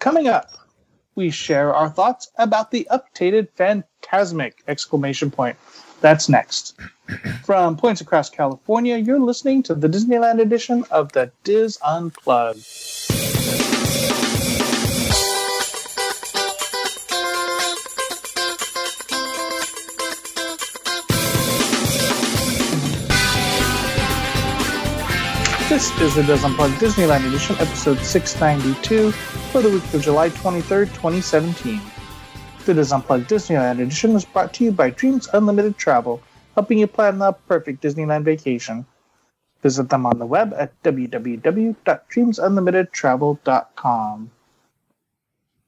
Coming up, we share our thoughts about the updated Fantasmic! Exclamation point. That's next. From points across California, you're listening to the Disneyland edition of the Dis Unplugged. This is the Dis Unplugged Disneyland edition, episode 692, for the week of July 23rd, 2017. The Dis Unplugged Disneyland edition is brought to you by Dreams Unlimited Travel, helping you plan the perfect Disneyland vacation. Visit them on the web at www.dreamsunlimitedtravel.com.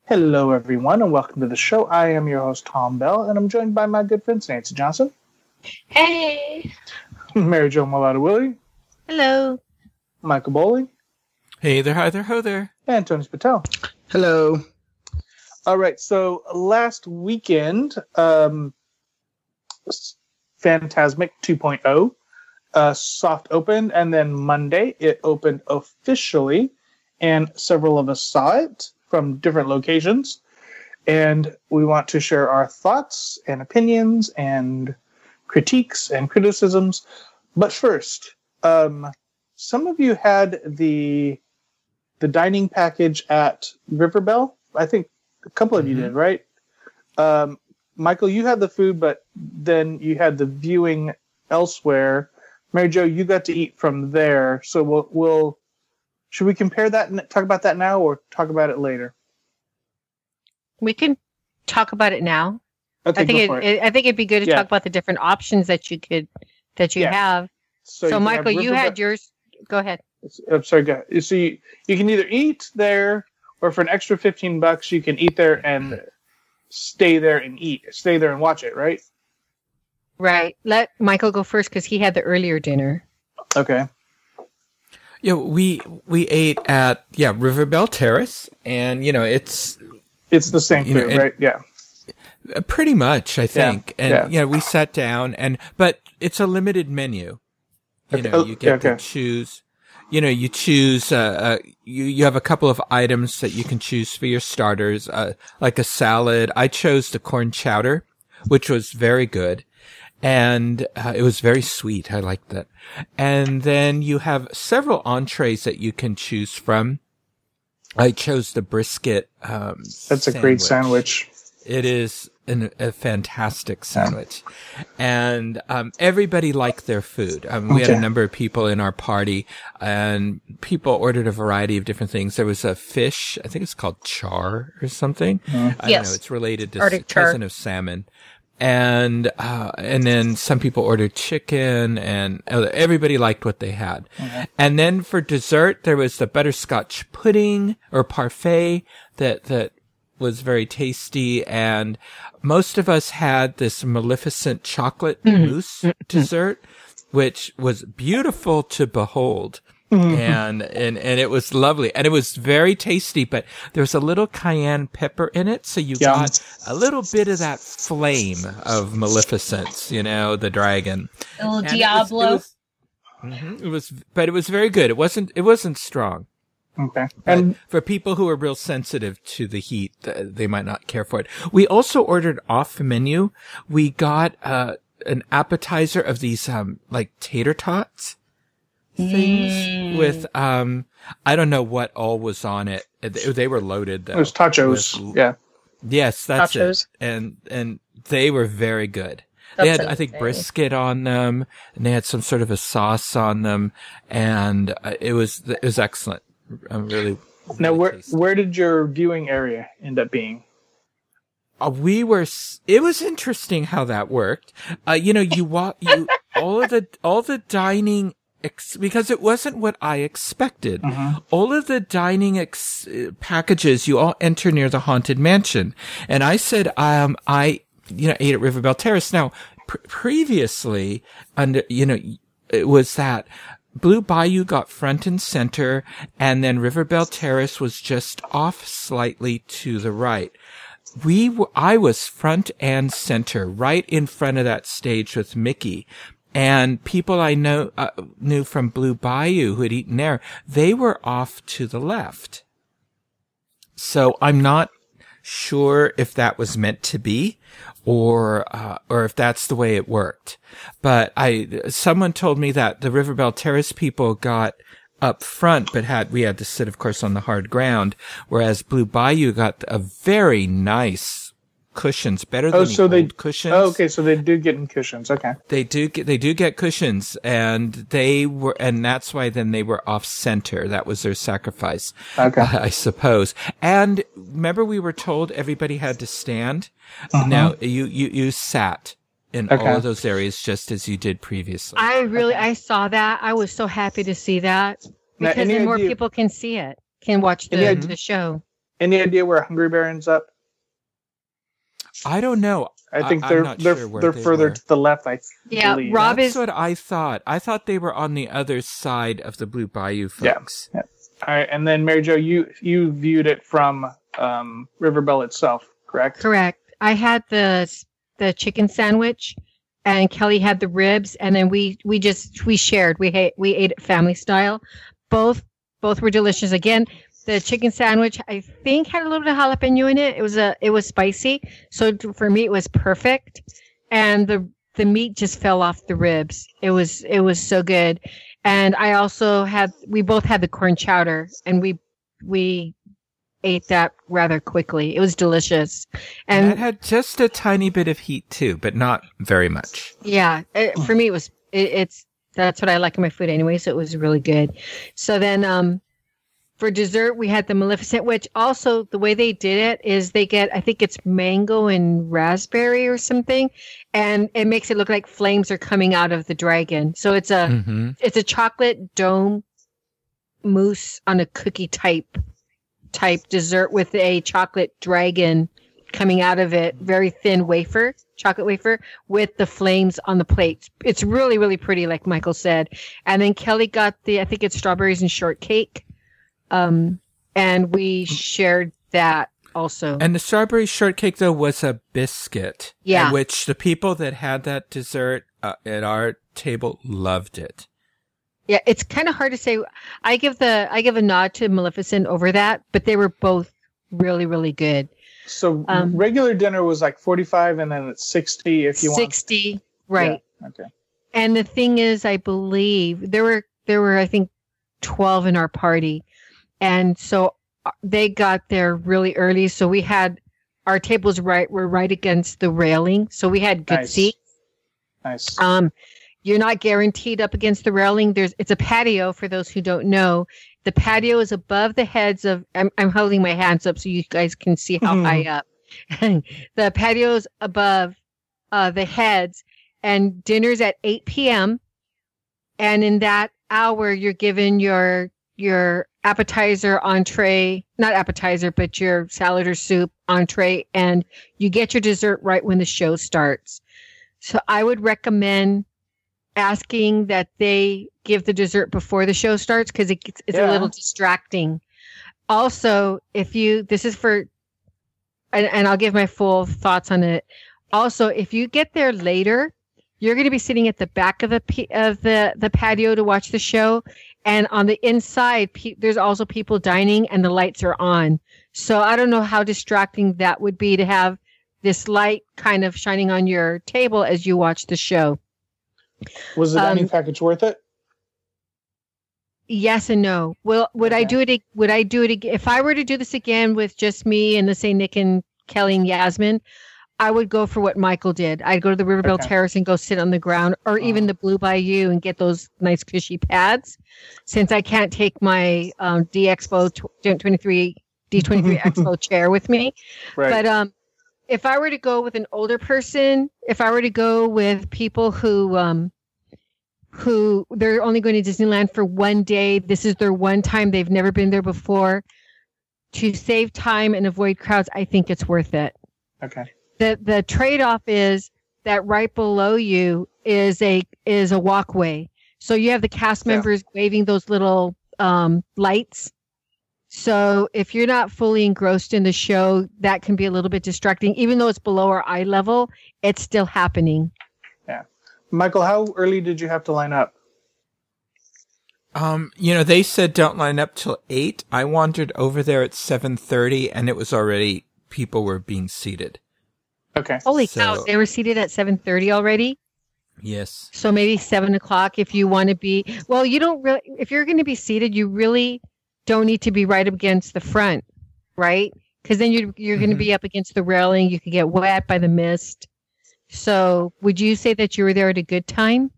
Hello, everyone, and welcome to the show. I am your host, Tom Bell, and I'm joined by my good friends Nancy Johnson, Hey. Mary Jo Malata Willie, Hello. Michael Bowling, Hey there, hi there, ho there. and Tony Patel. Hello. All right. So last weekend, um, Fantasmic 2.0 uh, soft opened, and then Monday it opened officially, and several of us saw it from different locations. And we want to share our thoughts and opinions and critiques and criticisms. But first, um, some of you had the the dining package at River Belle. I think a couple of you Mhm. did, right? Um, Michael, you had the food, but then you had the viewing elsewhere. Mary Jo, you got to eat from there. So we'll, we'll should we compare that and talk about that now, or talk about it later? We can talk about it now. Okay, I think go it, it, I think it'd be good to Yeah. talk about the different options that you could that you Yeah. have. So, you can have Michael, you had yours. Go ahead. I'm sorry, go ahead. So you, you can either eat there, or for an extra fifteen bucks, you can eat there and stay there and eat, stay there and watch it. Right? Right. Let Michael go first because he had the earlier dinner. Okay. Yeah, we we ate at yeah River Belle Terrace, and you know it's It's the same You know, food, and- right? Yeah. pretty much I think, and yeah. you know we sat down, and but it's a limited menu. You know, oh, you get okay. to choose. You know, you choose. Uh, uh, you you have a couple of items that you can choose for your starters, uh, like a salad. I chose the corn chowder, which was very good. and uh, it was very sweet. I liked that. And then you have several entrees that you can choose from. I chose the brisket. Um, That's a great sandwich. It is an, a fantastic sandwich, and um, everybody liked their food. Um, we had a number of people in our party, and people ordered a variety of different things. There was a fish, I think it's called char or something. I don't Yes. know. It's related to Arctic s- char. cousin of salmon. And uh, and then some people ordered chicken, and everybody liked what they had. And then for dessert, there was the butterscotch pudding or parfait that that was very tasty, and most of us had this Maleficent chocolate mm. mousse mm-hmm. dessert, which was beautiful to behold. Mm-hmm. And, and, and it was lovely and it was very tasty, but there was a little cayenne pepper in it. So you got a little bit of that flame of Maleficence, you know, the dragon. A little And it was- Diablo. It was, Mhm, it was, but it was very good. It wasn't, it wasn't strong. Okay. And And for people who are real sensitive to the heat, they might not care for it. We also ordered off menu. We got, uh, an appetizer of these, um, like tater tots things with, um, I don't know what all was on it. They, they were loaded though. it was tachos. with- Yeah. Yes, that's Nachos. it. And, and they were very good. they That's had, I think, insane. brisket on them, and they had some sort of a sauce on them, and uh, it was it was excellent. I'm really. Now, where tasty. where did your viewing area end up being? Uh, we were. It was interesting how that worked. Uh, you know, you walk, you all of the all the dining. Ex- because it wasn't what I expected. All of the dining ex- packages you all enter near the haunted mansion, and I said, um, I you know ate at River Belle Terrace. Now, pr- previously, under you know, it was that Blue Bayou got front and center, and then River Belle Terrace was just off slightly to the right we w- I was front and center, right in front of that stage with Mickey. And people I know uh, knew from Blue Bayou who had eaten there, they were off to the left. So I'm not sure if that was meant to be or uh, or if that's the way it worked. But I someone told me that the River Belle Terrace people got up front, but had we had to sit, of course, on the hard ground, whereas Blue Bayou got a very nice cushions, better than Oh, the so they old cushions. Oh, okay, so they do get in cushions. Okay. They do get they do get cushions, and they were, and that's why then they were off center. That was their sacrifice, Okay. I suppose. And remember, we were told everybody had to stand. Uh-huh. Now you you you sat in Okay. all of those areas just as you did previously. I really, I saw that. I was so happy to see that because any then more idea- people can see it, can watch the, idea- the show. Any idea where Hungry Bear ends up? I don't know. I think I- I'm they're not they're sure where they're they further were. to the left. I Yeah, believe. Rob That's is what I thought. I thought they were on the other side of the Blue Bayou Yeah. folks. All right, and then Mary Jo, you you viewed it from um, River Belle itself, correct? correct. I had the the chicken sandwich, and Kelly had the ribs, and then we we just we shared. We ate we ate it family style. Both both were delicious. Again, the chicken sandwich I think had a little bit of jalapeno in it. It was a it was spicy, so for me it was perfect. And the the meat just fell off the ribs. It was it was so good. And I also had we both had the corn chowder, and we we ate that rather quickly. It was delicious. And that had just a tiny bit of heat too, but not very much. yeah, it, for me, it was it, it's that's what I like in my food anyway. So it was really good. So then, um, for dessert, we had the Maleficent, which also the way they did it is they get I think it's mango and raspberry or something, and it makes it look like flames are coming out of the dragon. So it's a hmm it's a chocolate dome mousse on a cookie type type dessert with a chocolate dragon coming out of it very thin wafer chocolate wafer with the flames on the plate it's really really pretty like michael said. And then kelly got the i think it's strawberries and shortcake um and we shared that also And the strawberry shortcake though was a biscuit. Yeah. in Which the people that had that dessert uh, at our table loved it. Yeah, it's kind of hard to say. I give the I give a nod to Maleficent over that, but they were both really really good. So Um, regular dinner was like forty five, and then it's sixty if you want. Sixty, right? Yeah, okay. And the thing is, I believe there were there were I think twelve in our party, and so uh, they got there really early. So we had our tables right were right against the railing, so we had good Nice. seats. Nice. Um, you're not guaranteed up against the railing. There's it's a patio for those who don't know. The patio is above the heads of. I'm, I'm holding my hands up so you guys can see how Mhm. high up. the patio's above uh, the heads, and dinner's at 8 p.m. And in that hour, you're given your your appetizer, entree, not appetizer, but your salad or soup, entree, and you get your dessert right when the show starts. So I would recommend asking that they give the dessert before the show starts because it gets, it's Yeah. a little distracting. Also, if you this is for, and, and I'll give my full thoughts on it. Also, if you get there later, you're going to be sitting at the back of the of the the patio to watch the show, and on the inside, pe- there's also people dining, and the lights are on. So I don't know how distracting that would be to have this light kind of shining on your table as you watch the show. Was the dining um, package worth it? Yes and no. Well, would I do it? Would I do it again? If I were to do this again with just me and let's say Nick and Kelly and Yasmin, I would go for what Michael did. I'd go to the River Belle Okay. Terrace and go sit on the ground, or even Uh-huh. the Blue Bayou and get those nice cushy pads. Since I can't take my um, D Expo tw- 23 D23 Expo chair with me, Right. but um, if I were to go with an older person, if I were to go with people who um, who they're only going to Disneyland for one day, this is their one time they've never been there before. To save time and avoid crowds, I think it's worth it. okay. The The trade off is that right below you is a is a walkway, so you have the cast Yeah. members waving those little um, lights. So if you're not fully engrossed in the show, that can be a little bit distracting. Even though it's below our eye level, it's still happening. Yeah, Michael, how early did you have to line up? Um, you know, they said don't line up till eight. I wandered over there at seven thirty, and it was already people were being seated. Okay. Holy So- cow! They were seated at seven thirty already. Yes. So maybe seven o'clock if you want to be. Well, you don't really. If you're going to be seated, you really don't need to be right up against the front, right? Because then you're you're going to be mm-hmm. up against the railing. You could get wet by the mist. So, would you say that you were there at a good time?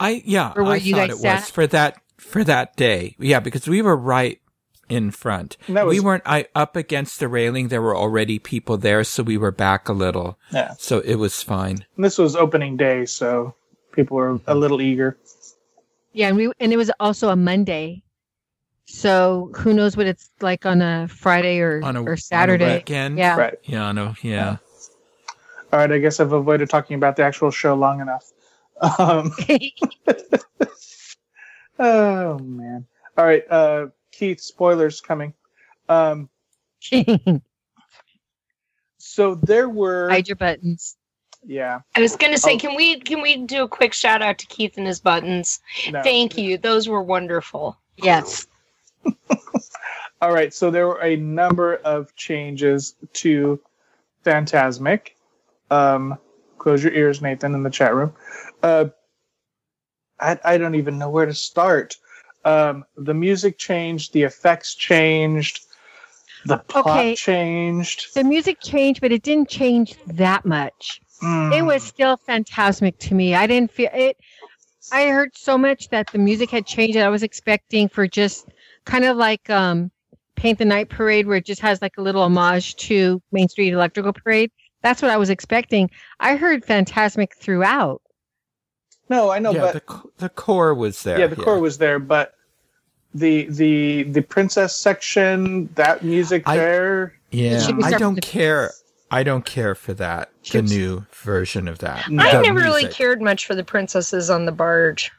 I yeah, Or where I you thought guys it sat? was for that for that day. Yeah, because we were right in front. And was- we weren't I up against the railing. There were already people there, so we were back a little. Yeah. So it was fine. And this was opening day, so people were a little eager. Yeah, and we and it was also a Monday. So who knows what it's like on a Friday or On a or Saturday? on a weekend. yeah. Right. Yeah, no, yeah. All right. I guess I've avoided talking about the actual show long enough. Um, oh man. All right. Uh, Keith, spoilers coming. Um, so there were. Hide your buttons. yeah. I was gonna say, Oh. can we can we do a quick shout out to Keith and his buttons? No. Thank you. Those were wonderful. Yes. All right, so there were a number of changes to Fantasmic. Um, close your ears, Nathan, in the chat room. Uh, I, I don't even know where to start. Um, the music changed, the effects changed, the plot Okay. changed. The music changed, but it didn't change that much. Mm. It was still fantasmic to me. I didn't feel it. I heard so much that the music had changed that I was expecting for just kind of like um, Paint the Night Parade, where it just has like a little homage to Main Street Electrical Parade. That's what I was expecting. I heard Fantasmic throughout. No, I know, yeah, but the the core was there. yeah, the core was there, but the the the princess section, that music I- there. Yeah, I don't care. I don't care for that. Should- the new version of that. No. I The never really cared much for the princesses on the barge.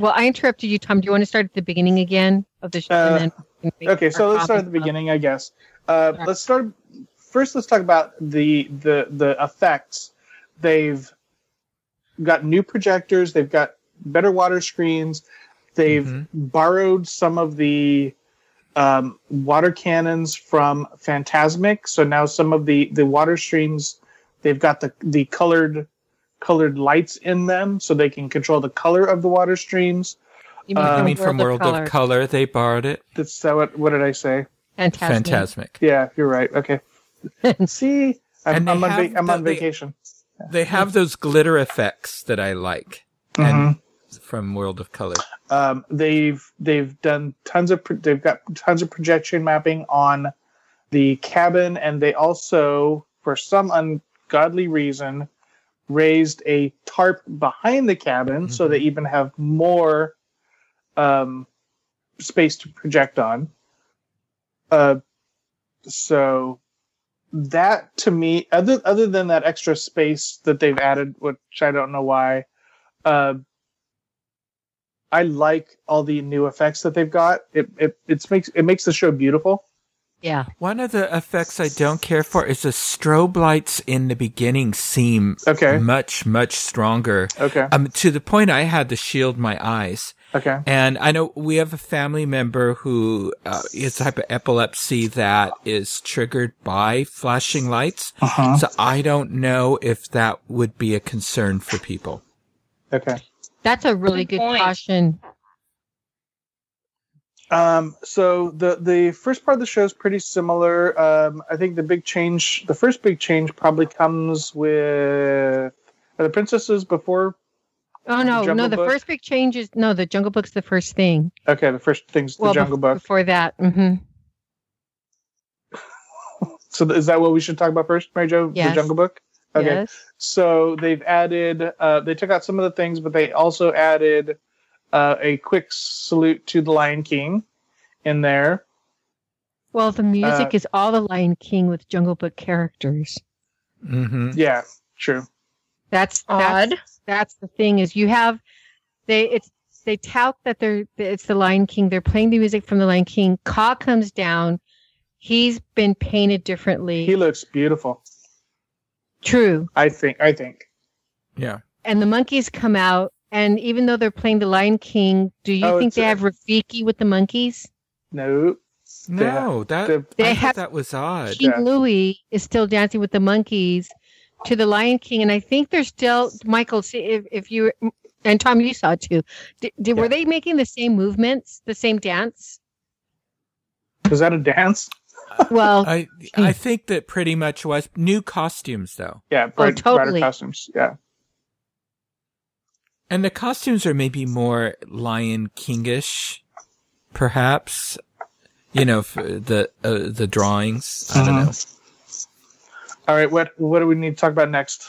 Well, I interrupted you, Tom. Do you want to start at the beginning again of the show? Uh, and then we can make Okay, so let's start at the comments? beginning, I guess. Uh, let's start first. Let's talk about the the the effects. They've got new projectors. They've got better water screens. They've Mhm. borrowed some of the um, water cannons from Fantasmic. So now some of the the water streams they've got the the colored colored lights in them, so they can control the color of the water streams. You mean, Uh, I from mean, from World Color. of Color, they borrowed it. That's that what what did I say? Fantastic. Fantasmic. Yeah, you're right. Okay. See, I'm, And they I'm on, va- I'm on the- they- vacation. They have those glitter effects that I like, Mhm. and from World of Color. Um, they've they've done tons of pro- they've got tons of projection mapping on the cabin, and they also, for some ungodly reason, raised a tarp behind the cabin, so Mhm. they even have more um, space to project on. Uh, so that to me, other other than that extra space that they've added, which I don't know why, uh, I like all the new effects that they've got. It it it's makes it makes the show beautiful. Yeah. One of the effects I don't care for is the strobe lights in the beginning seem Okay. much, much stronger. Okay. Um, to the point I had to shield my eyes. Okay. And I know we have a family member who uh, is a type of epilepsy that is triggered by flashing lights. Uh-huh. So I don't know if that would be a concern for people. Okay. That's a really Good good caution. Um, so the the first part of the show is pretty similar. Um, I think the big change, the first big change, probably comes with are the princesses before. Oh no, Jungle no. The Book? first big change is no. The Jungle Book's the first thing. Okay, the first thing's the well, Jungle bef- Book. before that. hmm So is that what we should talk about first, Mary Jo? Yes. The Jungle Book. Okay. Yes. So they've added, uh, they took out some of the things, but they also added uh, a quick salute to the Lion King in there. Well, the music Uh, is all the Lion King with Jungle Book characters. Mm-hmm. Yeah, true. That's Odd. that's that's the thing is you have they it's they tout that they're it's the Lion King. They're playing the music from the Lion King. Kaa comes down. He's been painted differently. He looks beautiful. True. I think. I think. Yeah. And the monkeys come out And even though they're playing the Lion King, do you Oh, think they a- have Rafiki with the monkeys? No. No, that the- They I have- that was odd. King Yeah. Louie is still dancing with the monkeys to the Lion King, and I think they're still Michael. See if if you and Tom, you saw it too. Did, did Yeah. were they making the same movements, the same dance? Is that a dance? Well, I I think that pretty much was new costumes though, Yeah, bright, brighter Oh, totally. costumes. Yeah. and the costumes are maybe more Lion Kingish, perhaps. You know, f- the uh, the drawings. I don't Mhm. know. All right. What What do we need to talk about next?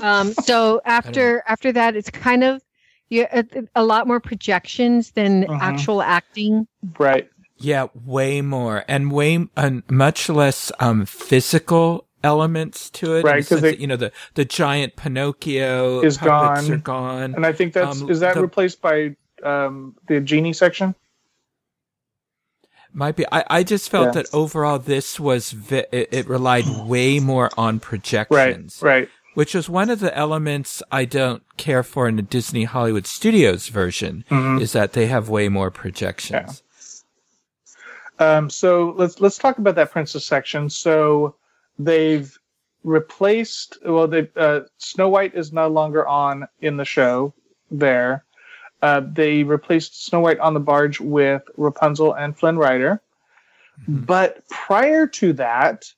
um, so after after that, it's kind of you a, a lot more projections than Mhm. actual acting. Right. Yeah, way more and way and much less um physical elements to it. Right, the 'cause sense they- that, you know the the giant Pinocchio Is puppets gone. are gone. And I think that's Um, is that the- replaced by um, the genie section? Might be. I, I just felt Yeah. that overall this was vi- it, it relied way more on projections, Right. Right. which is one of the elements I don't care for in the Disney Hollywood Studios version. Mhm. Is that they have way more projections. Um, so let's let's talk about that princess section. So they've replaced. Well, they uh, Snow White is no longer on in the show. There, uh, they replaced Snow White on the barge with Rapunzel and Flynn Rider. Mhm. But prior to that,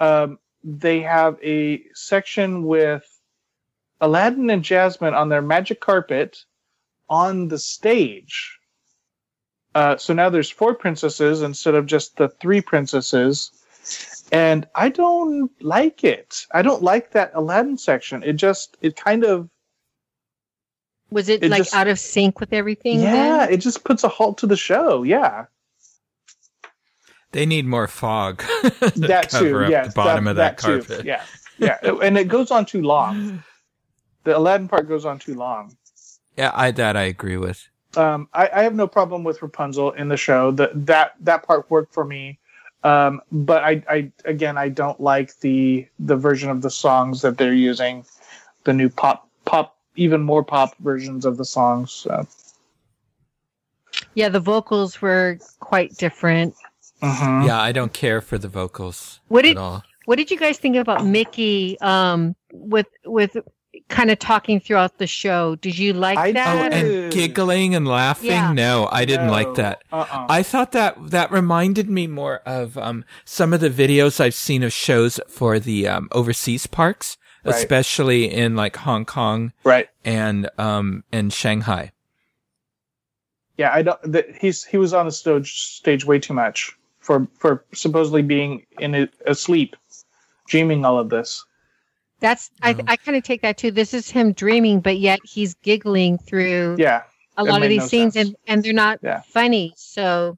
um, they have a section with Aladdin and Jasmine on their magic carpet on the stage. Uh, so now there's four princesses instead of just the three princesses. And I don't like it. I don't like that Aladdin section. It just, it kind of, Was it, It like just- out of sync with everything? yeah, then? it just puts a halt to the show. Yeah. They need more fog. That cover too. up Yes. the bottom of that, too. carpet. Yeah. Yeah. and it goes on too long. The Aladdin part goes on too long. Yeah, I that I agree with. um, I, I have no problem with Rapunzel in the show. That that that part worked for me. Um, but I, I again I don't like the the version of the songs that they're using, the new pop pop even more pop versions of the songs. So. yeah. The vocals were quite different. Mhm. Yeah, I don't care for the vocals What at did all. What did you guys think about Mickey? Um, with with kind of talking throughout the show. Did you like I- Oh, that? Yes. and giggling and laughing? Yeah. No, I didn't No. like that. Uh-uh. I thought that that reminded me more of um, some of the videos I've seen of shows for the um, overseas parks, Right. especially in like Hong Kong right. and um, and Shanghai. Yeah, I don't. That he's he was on the stage stage way too much for for supposedly being in it, asleep, dreaming all of this. That's I No. I kind of take that too. This is him dreaming, but yet he's giggling through Yeah. a lot of these no scenes, sense. and and they're not Yeah. funny. So.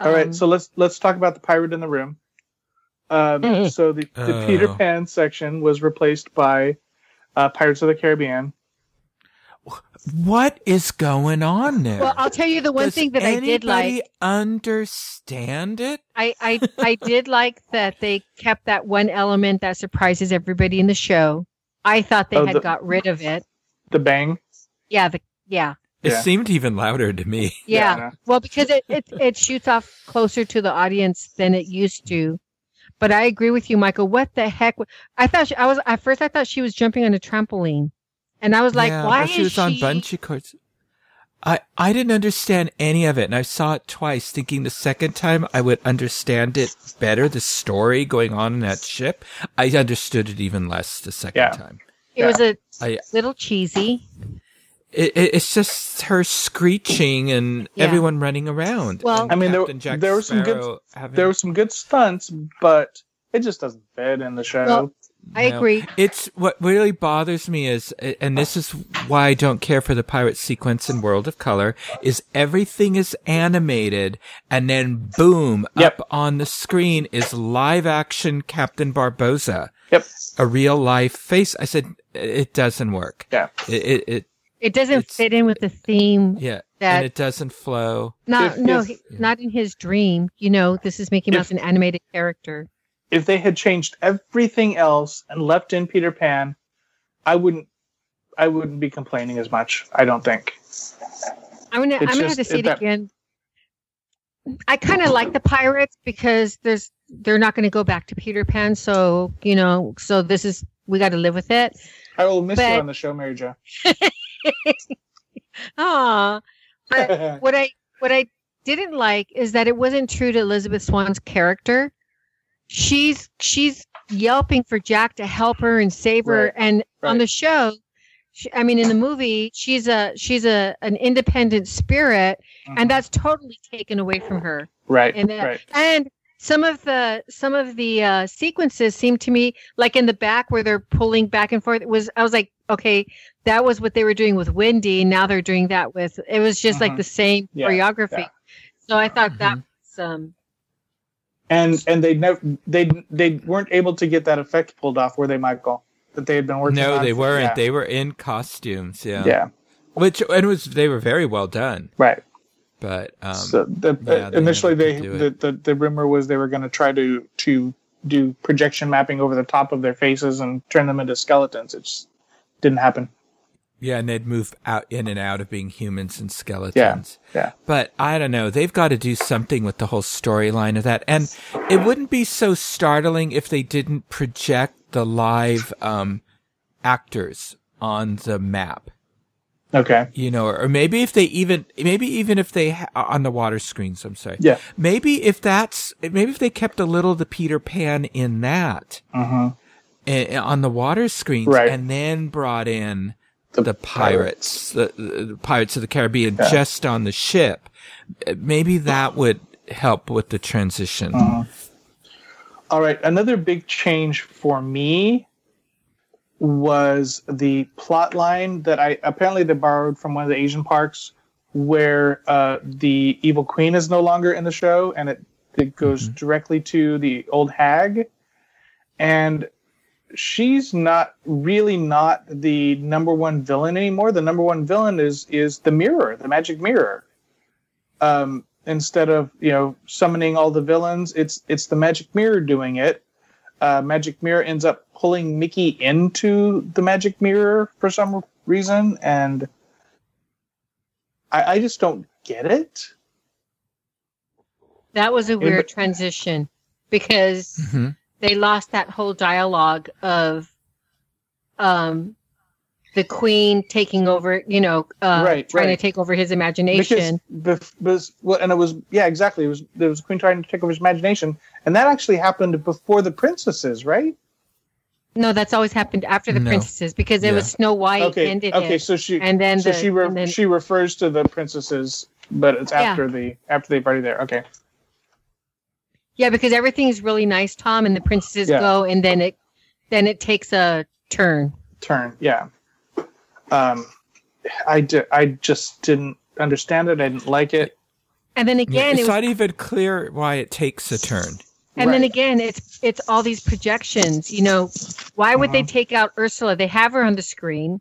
All right, um, so let's let's talk about the pirate in the room. Um, Mhm. so the, the Peter Oh. Pan section was replaced by uh, Pirates of the Caribbean. What is going on there? well, I'll tell you the one Does thing that I did like. understand it? I, I I did like that they kept that one element that surprises everybody in the show. I thought they Oh, had the- got rid of it. The bang. Yeah, the yeah. It Yeah. seemed even louder to me. Yeah. Yeah. Well, because it, it it shoots off closer to the audience than it used to. But I agree with you, Michael. What the heck? I thought she, I was at first. I thought she was jumping on a trampoline, and I was like, yeah, "Why she is was on she?" bungee cords. I I didn't understand any of it, and I saw it twice, thinking the second time I would understand it better. The story going on in that ship, I understood it even less the second Yeah. time. It was a I little cheesy. It, it, it's just her screeching and Yeah. everyone running around. Well- and I mean, there- Jack there were some good- having- There were some good stunts, but it just doesn't fit in the show. Well, I No. agree. It's what really bothers me is, and this is why I don't care for the pirate sequence in World of Color, is everything is animated and then boom, Yep. up on the screen is live action Captain Barbossa, yep. a real life face. I said, it doesn't work. Yeah. It, it, it It doesn't It's- fit in with the theme. yeah. That- and it doesn't flow. Not If- no, if- he- not in his dream. You know, this is Mickey If- Mouse, an animated character. if they had changed everything else and left in Peter Pan, I wouldn't I wouldn't be complaining as much. I don't think. I'm gonna It's I'm gonna have just- to see it that- again. I kind of like the pirates because there's they're not going to go back to Peter Pan, so you know, so this is we got to live with it. I will miss you on the show, Mary Jo. Ah, but what I what I didn't like is that it wasn't true to Elizabeth Swann's character. She's she's yelping for Jack to help her and save her, Right, and on the show, she, I mean, in the movie, she's a she's a an independent spirit, Mhm. and that's totally taken away from her. right, And that, right. and some of the some of the uh, sequences seem to me like in the back where they're pulling back and forth. It was I was like, okay, that was what they were doing with Wendy. Now they're doing that with. It was just like Mhm. the same Yeah, choreography. yeah. So I thought that Mhm. was um. And and they never they they weren't able to get that effect pulled off, where they, Michael? That they had been working. No, on they weren't. Yeah. They were in costumes. Yeah. yeah, Which and it was they were very well done. right. But um, so the, yeah, they initially they the, the the rumor was they were going to try to to do projection mapping over the top of their faces and turn them into skeletons. It just didn't happen. yeah, and they'd move out in and out of being humans and skeletons. Yeah. But I don't know. They've got to do something with the whole storyline of that. And it wouldn't be so startling if they didn't project the live um, actors on the map. Okay. You know, or maybe if they even, maybe even if they ha- on the water screens. I'm sorry. Yeah. Maybe if that's, maybe if they kept a little of the Peter Pan in that hmm eh, on the water screens, Right. and then brought in The the, pirates, the, the Pirates of the Caribbean, Yeah. just on the ship. Eh, Maybe that would help with the transition. Uh-huh. All right. Another big change for me was the plot line that I apparently they borrowed from one of the Asian parks, where uh, the evil queen is no longer in the show, and it it goes directly to the old hag, and she's not really not the number one villain anymore. The number one villain is is the mirror, the magic mirror. Um, instead of you know summoning all the villains, it's it's the magic mirror doing it. Uh, magic mirror ends up pulling Mickey into the magic mirror for some reason, and I, I just don't get it. That was a Anybody- weird transition because Mhm. they lost that whole dialogue of um the queen taking over, you know, uh, Right, trying right. to take over his imagination. Because, bef- because well, and it was yeah, exactly. It was there was a queen trying to take over his imagination, and that actually happened before the princesses, right? no, that's always happened after the No. princesses because it Yeah. was Snow White okay, ended okay. it, So she and then so the, she re- then, she refers to the princesses, but it's Yeah. after the after they've already there. Okay, yeah, because everything's really nice, Tom, and the princesses Yeah. go, and then it then it takes a turn. turn. Yeah. Um, I di- I just didn't understand it. I didn't like it. And then Yeah, again, it it's was not even clear why it takes a turn. And then again, it's it's all these projections. You know, why would they Uh-huh. take out Ursula? They have her on the screen,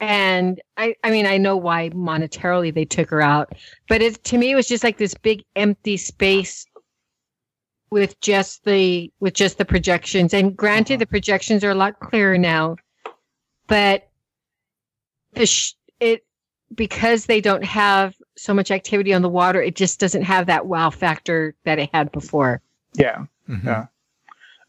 and I I mean I know why monetarily they took her out, but it to me it was just like this big empty space with just the with just the projections. And granted, Uh-huh. the projections are a lot clearer now, but the sh- it because they don't have so much activity on the water, it just doesn't have that wow factor that it had before. Yeah. Mhm. Yeah.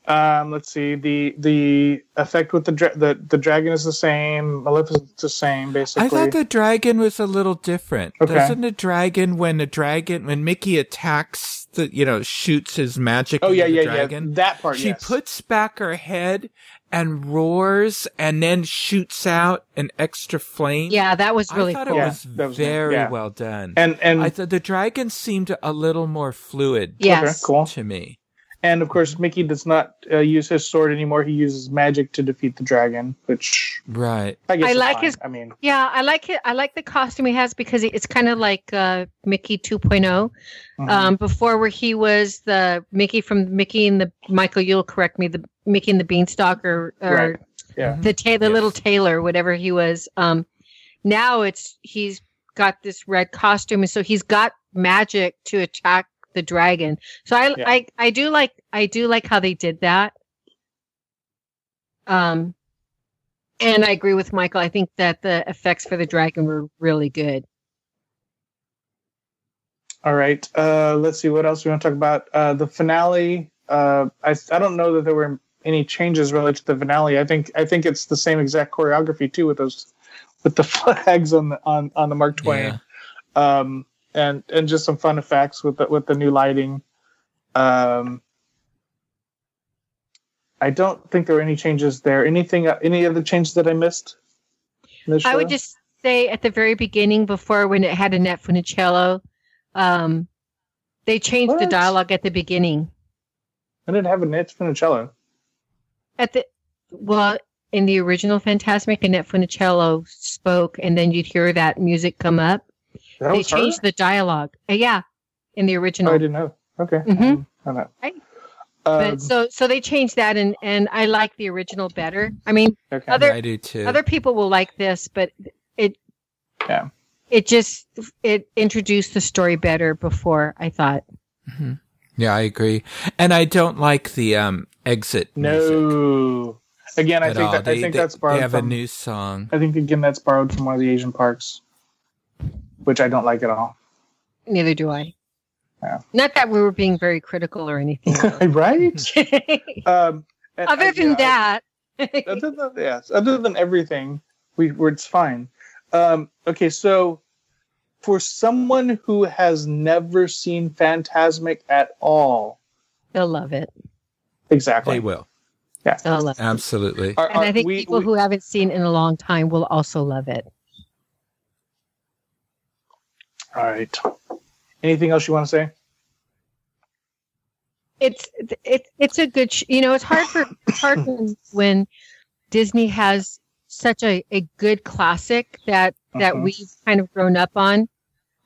Um, let's see. The the effect with the dra- the the dragon is the same. Maleficent's the same, basically. I thought the dragon was a little different. Okay. Doesn't a dragon when a dragon when Mickey attacks the you know shoots his magic oh yeah, into yeah, dragon, yeah. That part. she yes. puts back her head and roars and then shoots out an extra flame. Yeah, that was really I thought cool. it Yeah, was that was very yeah. well done. and and I thought the dragon seemed a little more fluid yes. okay, cool. to me. And of course, Mickey does not uh, use his sword anymore. He uses magic to defeat the dragon, which Right. I guess I like fine. his- I mean, Yeah, I like it. I like the costume he has because it's kind of like uh, Mickey 2.0. mhm. Um, before where he was the Mickey from Mickey and the Michael, you'll correct me, the Mickey and the Beanstalk or, or Right. Yeah. the ta- the Yes. little tailor, whatever he was. Um, now it's he's got this red costume, and so he's got magic to attack the dragon. So I Yeah. I I do like I do like how they did that. Um, and I agree with Michael. I think that the effects for the dragon were really good. All right. Uh, let's see what else we want to talk about. Uh, the finale. Uh, I I don't know that there were any changes related to the finale. I think I think it's the same exact choreography too with those with the flags on the on on the Mark Twain. Yeah. Um, and and just some fun effects with the with the new lighting. Um, I don't think there were any changes there. Anything? Any other changes that I missed? I would just say at the very beginning, before when it had Annette Funicello, um, they changed the dialogue at the beginning. I didn't have a Nate Funicello. At the well, in the original Fantasmic, Annette Funicello spoke, and then you'd hear that music come up. That they was her? changed the dialogue. Uh, yeah, in the Oh, original. I didn't know. Okay. Mhm. I know. Right. Um, but so so they changed that, and and I like the original better. I mean, okay. other- Yeah, I do too. other people will like this, but it Yeah. it just it introduced the story better before I thought. Mhm. Yeah, I agree. And I don't like the um exit music no. Again, I think that, they, I think they- that's borrowed they have from. a new song. I think again that's borrowed from one of the Asian parks, which I don't like at all. Neither do I. Yeah. Not that we were being very critical or anything. right? Um, Other I- than yeah, that, other than yes, other than everything, we were it's fine. Um, okay, so for someone who has never seen Fantasmic at all, they'll love it. exactly. They will. Yeah, They'll love it. Absolutely. Are- And I think we- people we- who haven't seen in a long time will also love it. All right. Anything else you want to say? It's it's it's a good sh- you know it's hard for hard when, Disney has such a, a good classic that that Mhm. we've kind of grown up on.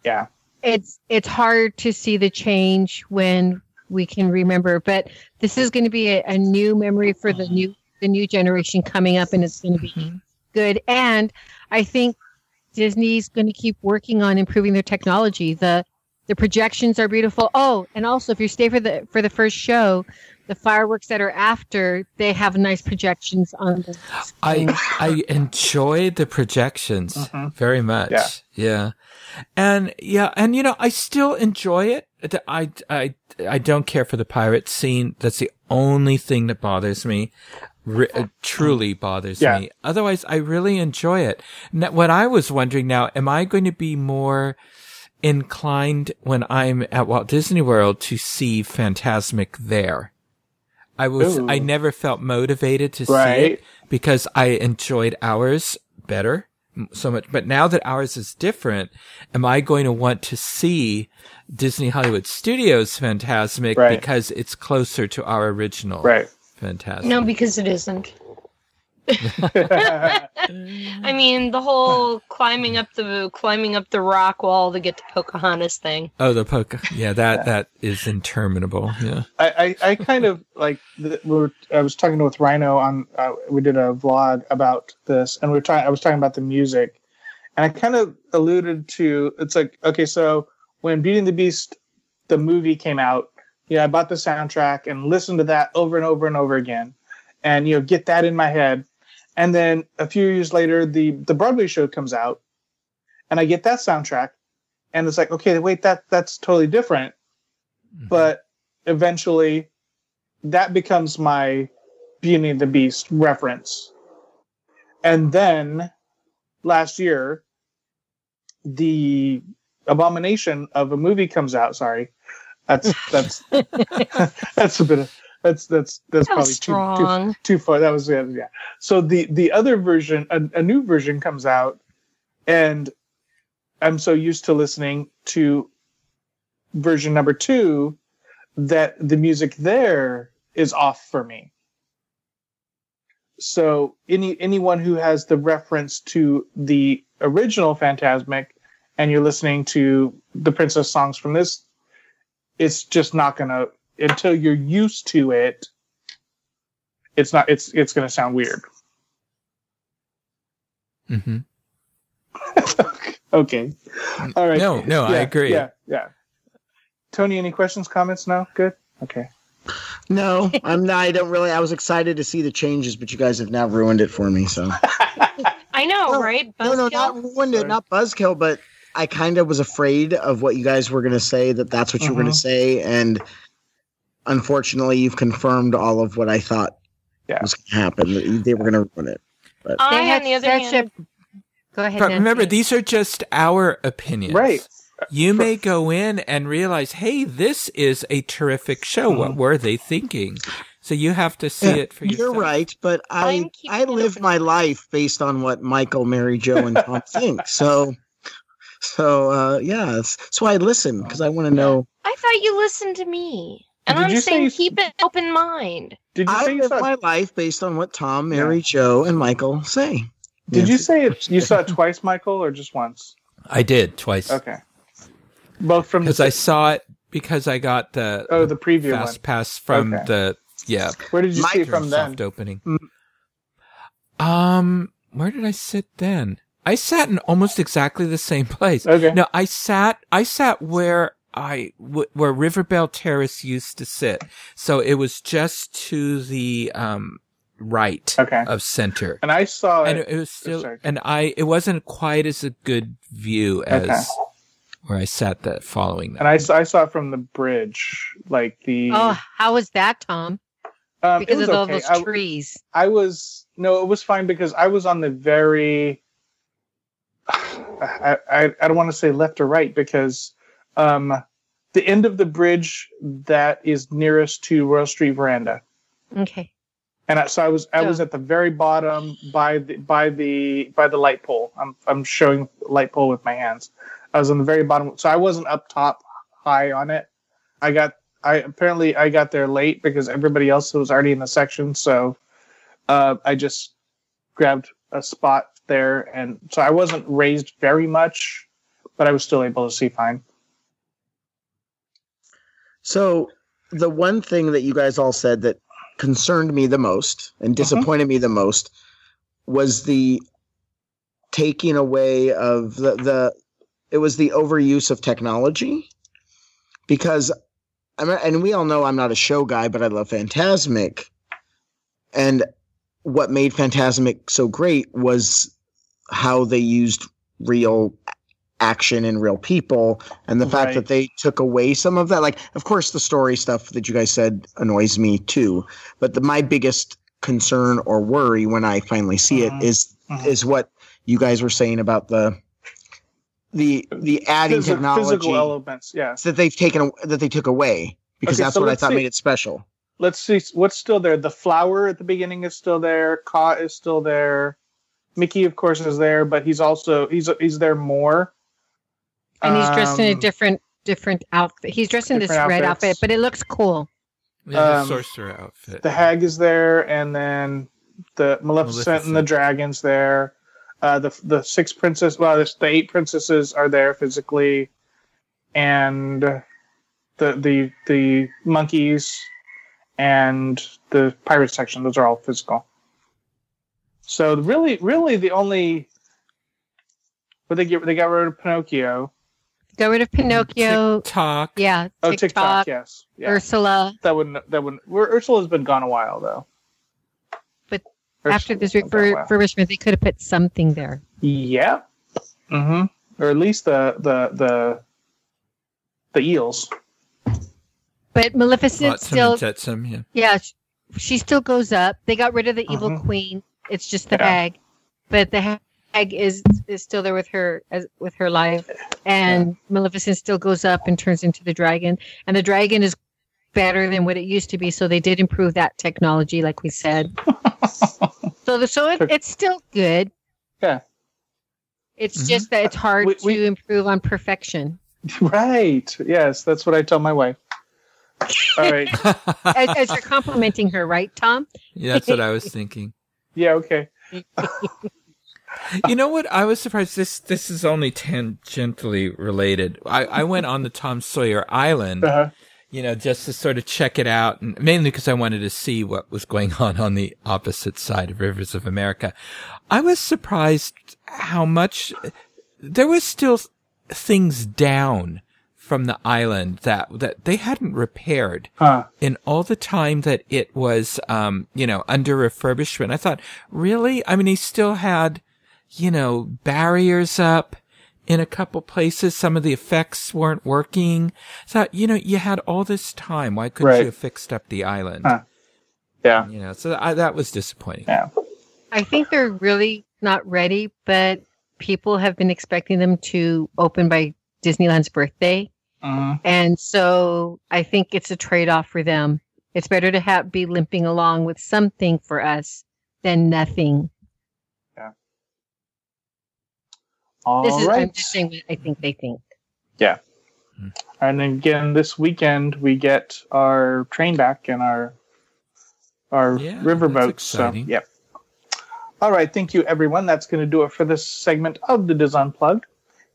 Yeah. It's it's hard to see the change when we can remember, but this is going to be a, a new memory for the new the new generation coming up, and it's going to be Mhm. good. And I think Disney's going to keep working on improving their technology. The the projections are beautiful. Oh, and also if you stay for the for the first show, the fireworks that are after, they have nice projections on the I I enjoy the projections Mhm. very much. Yeah. Yeah. And yeah, and you know, I still enjoy it. I I I don't care for the pirate scene. That's the only thing that bothers me. Re- uh, truly bothers Yeah. me. Otherwise, I really enjoy it. Now, what I was wondering now, am I going to be more inclined when I'm at Walt Disney World to see Fantasmic there? I was, Ooh. I never felt motivated to see it because I enjoyed ours better so much. But now that ours is different, am I going to want to see Disney Hollywood Studios Fantasmic Right. because it's closer to our original Right. Fantasmic? No, because it isn't. I mean, the whole climbing up the climbing up the rock wall to get to Pocahontas thing. Oh, the poke. Yeah, that that is interminable. Yeah. I, I, I kind of like the, we were, I was talking with Rhino on uh, we did a vlog about this and we were talking I was talking about the music and I kind of alluded to it's like okay so when Beauty and the Beast the movie came out yeah I bought the soundtrack and listened to that over and over and over again and you know get that in my head and then a few years later the the Broadway show comes out and I get that soundtrack and it's like okay wait that that's totally different mm-hmm. but eventually that becomes my Beauty and the Beast reference. And then last year, the abomination of a movie comes out. Sorry, that's that's that's a bit of that's that's that's That probably too, too too far. That was yeah. yeah. So the the other version, a, a new version comes out, and I'm so used to listening to version number two that the music there is off for me. So any anyone who has the reference to the original Fantasmic and you're listening to the princess songs from this, it's just not gonna until you're used to it, it's not it's it's gonna sound weird. hmm okay. All right. No, no, I agree. Yeah, yeah. Tony, any questions, comments? No, good. Okay. No, I'm not. I don't really. I was excited to see the changes, but you guys have now ruined it for me. So I know, No, right? no, no, Buzzkill? not ruined it, not buzzkill, but I kind of was afraid of what you guys were going to say. That that's what you were going to say, and unfortunately, you've confirmed all of what I thought Yeah. was going to happen. that They were going to ruin it. I, They had on the other such hand, a- Go ahead. But remember, Nancy. these are just our opinions. Right. You may go in and realize, hey, this is a terrific show. What Mm-hmm. were they thinking? So you have to see Yeah, it for yourself. You're right, but I I'm keeping I it live my life based on what Michael, Mary Jo, and Tom think. So, so uh, yeah, it's- so I listen because I want to know. I thought you listened to me. And Did I'm you say saying keep an open mind. Did you I say you live saw? my life based on what Tom, Mary, Joe, and Michael say. Did you say it, you saw it twice, Michael, or just once? I did twice. Okay. Both from Because I saw it because I got the oh the preview fast one. pass from Okay. the yeah Where did you see it from then? soft opening. Mm. Um, where did I sit then? I sat in almost exactly the same place. Okay. No, I sat. I sat where I w- where River Belle Terrace used to sit. So it was just to the um right Okay. of center. And I saw and it. it, it was still, sorry. and I, it wasn't quite as a good view as Okay. where I sat that following that. And I, saw- I saw it from the bridge, like the. Oh, how was that, Tom? um, it Because was of all okay. those I- trees. I was no, it was fine because I was on the very. I I, I don't want to say left or right because, um, the end of the bridge that is nearest to Royal Street Veranda, Okay. and I, so I was I was Oh. at the very bottom by the by the by the light pole. I'm I'm showing light pole with my hands. I was on the very bottom, so I wasn't up top high on it. I got I apparently I got there late because everybody else was already in the section. So uh, I just grabbed a spot there, and so I wasn't raised very much, but I was still able to see fine. So the one thing that you guys all said that concerned me the most and mm-hmm. disappointed me the most was the taking away of the, the it was the overuse of technology. Because I'm and we all know I'm not a show guy but I love Fantasmic and what made Fantasmic so great was how they used real action and real people and the fact that they took away some of that like of course the story stuff that you guys said annoys me too but the my biggest concern or worry when i finally see it is Mhm. is what you guys were saying about the the the adding Physi- technology physical elements, yeah. that they've taken that they took away because Okay, that's so what i thought see. made it special Let's see what's still there. The flower at the beginning is still there. Kaa is still there. Mickey, of course, is there, but he's also he's he's there more. And he's dressed in a Um, different different outfit. He's dressed in this Different red outfit, but it looks cool. yeah, the um, sorcerer outfit. the hag is there, and then the Maleficent, and the dragons there. Uh, the the six princesses, well, the, the eight princesses are there physically, and the the the monkeys and the pirate section. Those are all physical. So really, really, the only but they get they got rid of Pinocchio. Got rid of Pinocchio. Tick-Tock. Yeah. Oh, Tick-Tock. Tick-Tock, yes, yeah. Ursula. that wouldn't that wouldn't. Where Ursula's been gone a while though. But Ursula's After this been gone a while. refurbishment, they could have put something there. Yeah. Mm-hmm. Or at least the the the the eels. But Maleficent Flotsam still, and Jetsam, yeah. yeah, sh- she still goes up. They got rid of the evil Mhm. queen. It's just the Yeah. hag, but the ha- hag is is still there with her as with her life, and Maleficent still goes up and turns into the dragon. And the dragon is better than what it used to be. So they did improve that technology, like we said. so the, so it, it's still good. Yeah. It's Mhm. just that it's hard We- we- to improve on perfection. right. Yes, that's what I tell my wife. All right. as, as you're complimenting her, right, Tom? yeah, that's what I was thinking. Yeah. Okay. you know what? I was surprised. This this is only tangentially related. I, I went on the Tom Sawyer Island, Uh-huh. you know, just to sort of check it out, and mainly because I wanted to see what was going on on the opposite side of Rivers of America. I was surprised how much there was still things down from the island that that they hadn't repaired Huh. in all the time that it was, um, you know, under refurbishment. I thought, really? I mean, he still had, you know, barriers up in a couple places. Some of the effects weren't working. So, you know, you had all this time. Why couldn't Right. you have fixed up the island? Huh. Yeah. You know, so I, that was disappointing. Yeah. I think they're really not ready, but people have been expecting them to open by Disneyland's birthday. Mhm. And so I think it's a trade off for them. It's better to have be limping along with something for us than nothing. Yeah. All this is I'm right. just saying what I think they think. Yeah. And again, this weekend we get our train back and our our Yeah, riverboat. So, yep. All right, thank you, everyone. That's going to do it for this segment of the DIS Unplugged.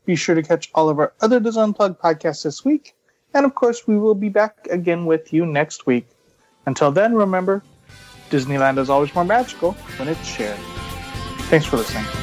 Be sure to catch all of our other DIS Unplugged podcasts this week, and of course, we will be back again with you next week. Until then, remember, Disneyland is always more magical when it's shared. Thanks for listening.